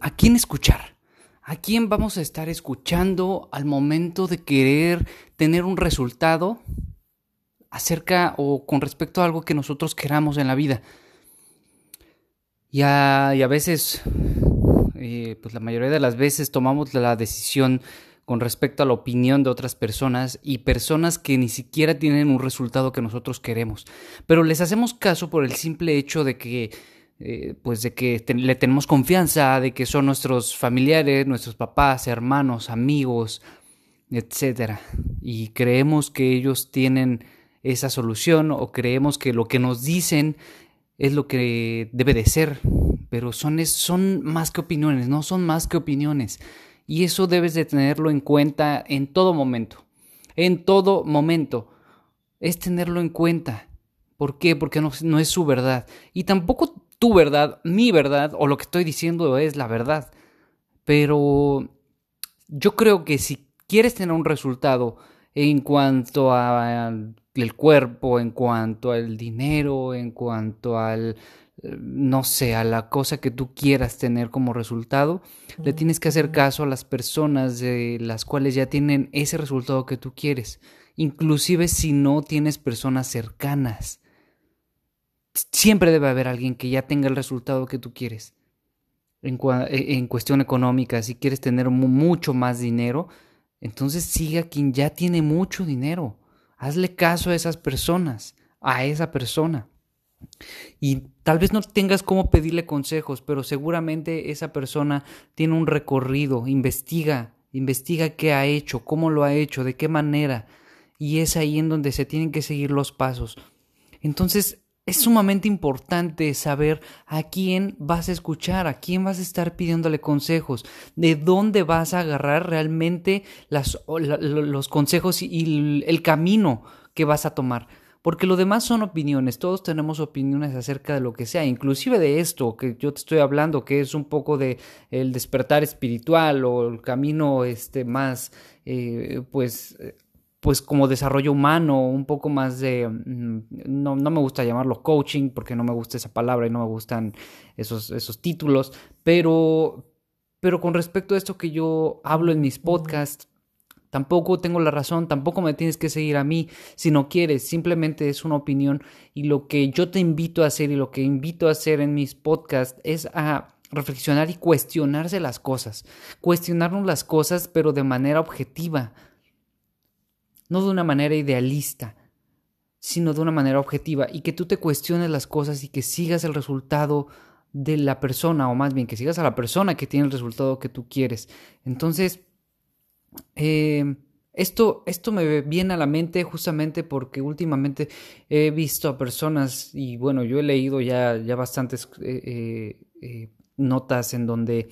a quién escuchar? ¿A quién vamos a estar escuchando al momento de querer tener un resultado acerca o con respecto a algo que nosotros queramos en la vida? Y a, y a veces, eh, pues la mayoría de las veces tomamos la decisión con respecto a la opinión de otras personas y personas que ni siquiera tienen un resultado que nosotros queremos. Pero les hacemos caso por el simple hecho de que eh, pues de que le tenemos confianza, de que son nuestros familiares, nuestros papás, hermanos, amigos, etcétera. Y creemos que ellos tienen esa solución o creemos que lo que nos dicen es lo que debe de ser, pero son, son más que opiniones, no son más que opiniones. Y eso debes de tenerlo en cuenta en todo momento. En todo momento. Es tenerlo en cuenta. ¿Por qué? Porque no, no es su verdad. Y tampoco tu verdad, mi verdad, o lo que estoy diciendo es la verdad. Pero yo creo que si quieres tener un resultado en cuanto al cuerpo, en cuanto al dinero, en cuanto al, no sé, a la cosa que tú quieras tener como resultado, le tienes que hacer caso a las personas de las cuales ya tienen ese resultado que tú quieres, inclusive si no tienes personas cercanas siempre debe haber alguien que ya tenga el resultado que tú quieres. En, e, en cuestión económica, si quieres tener mucho más dinero, entonces siga quien ya tiene mucho dinero. Hazle caso a esas personas, a esa persona. Y tal vez no tengas cómo pedirle consejos, pero seguramente esa persona tiene un recorrido, investiga, investiga qué ha hecho, cómo lo ha hecho, de qué manera. Y es ahí en donde se tienen que seguir los pasos. Entonces, es sumamente importante saber a quién vas a escuchar, a quién vas a estar pidiéndole consejos, de dónde vas a agarrar realmente los consejos y el camino que vas a tomar. Porque lo demás son opiniones, todos tenemos opiniones acerca de lo que sea, inclusive de esto que yo te estoy hablando, que es un poco de el despertar espiritual o el camino este más eh, pues pues como desarrollo humano, un poco más de, mm, no, no, me gusta llamarlo coaching porque no me gusta esa palabra y no me gustan esos, esos títulos, pero, pero con respecto a esto que yo hablo en mis podcasts, tampoco tengo la razón, tampoco me tienes que seguir a mí si no quieres, simplemente es una opinión. Y lo que yo te invito a hacer y lo que invito a hacer en mis podcasts es a reflexionar y cuestionarse las cosas, cuestionarnos las cosas pero de manera objetiva, no de una manera idealista, sino de una manera objetiva, y que tú te cuestiones las cosas y que sigas el resultado de la persona, o más bien que sigas a la persona que tiene el resultado que tú quieres. Entonces, eh, esto, esto me viene a la mente justamente porque últimamente he visto a personas, y bueno, yo he leído ya, ya bastantes eh, eh, notas en donde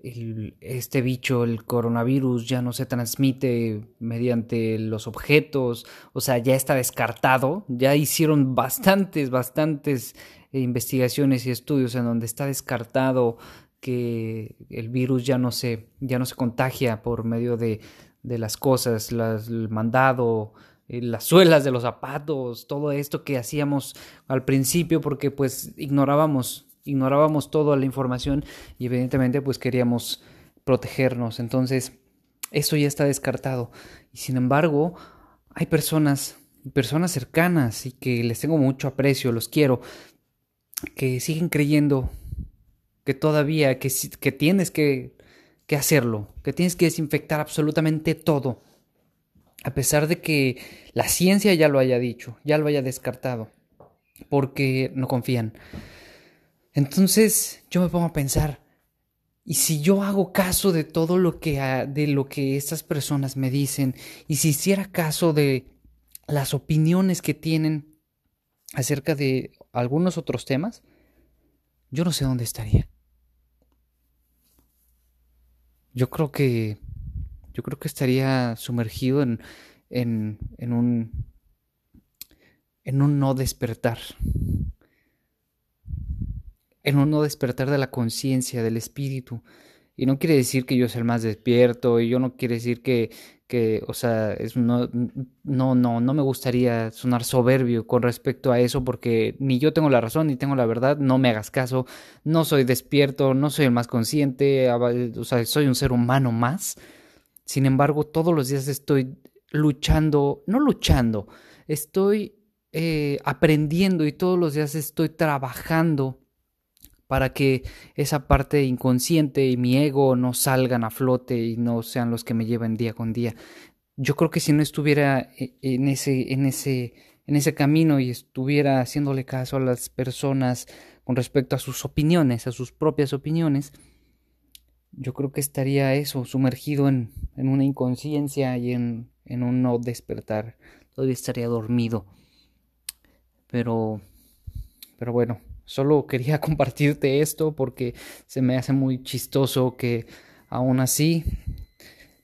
este bicho, el coronavirus, ya no se transmite mediante los objetos, o sea, ya está descartado, ya hicieron bastantes, bastantes investigaciones y estudios en donde está descartado que el virus ya no se, ya no se contagia por medio de, de las cosas, las, el mandado, eh, las suelas de los zapatos, todo esto que hacíamos al principio porque pues ignorábamos ignorábamos toda la información y evidentemente pues queríamos protegernos. Entonces, eso ya está descartado. Y sin embargo, hay personas, personas cercanas y que les tengo mucho aprecio, los quiero, que siguen creyendo que todavía, que, que tienes que, que hacerlo, que tienes que desinfectar absolutamente todo, a pesar de que la ciencia ya lo haya dicho, ya lo haya descartado, porque no confían. Entonces yo me pongo a pensar, ¿y si yo hago caso de todo lo que, de lo que estas personas me dicen, y si hiciera caso de las opiniones que tienen acerca de algunos otros temas, yo no sé dónde estaría. Yo creo que yo creo que estaría sumergido en, en, en un en un no despertar en un no despertar de la conciencia, del espíritu. Y no quiere decir que yo sea el más despierto, y yo no quiere decir que, que, o sea, es, no, no, no, no me gustaría sonar soberbio con respecto a eso porque ni yo tengo la razón ni tengo la verdad, no me hagas caso, no soy despierto, no soy el más consciente, o sea, soy un ser humano más. Sin embargo, todos los días estoy luchando, no luchando, estoy eh, aprendiendo y todos los días estoy trabajando para que esa parte inconsciente y mi ego no salgan a flote y no sean los que me lleven día con día. Yo creo que si no estuviera e, en ese, en ese, en ese camino y estuviera haciéndole caso a las personas con respecto a sus opiniones, a sus propias opiniones, yo creo que estaría eso, sumergido en, en una inconsciencia y en, en un no despertar. Todavía estaría dormido. Pero, pero bueno, Solo quería compartirte esto porque se me hace muy chistoso que aún así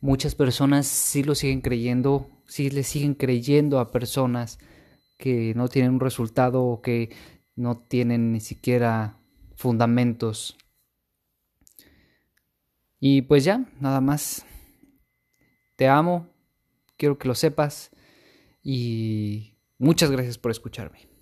muchas personas sí lo siguen creyendo, sí le siguen creyendo a personas que no tienen un resultado o que no tienen ni siquiera fundamentos. Y pues ya, nada más. Te amo, quiero que lo sepas y muchas gracias por escucharme.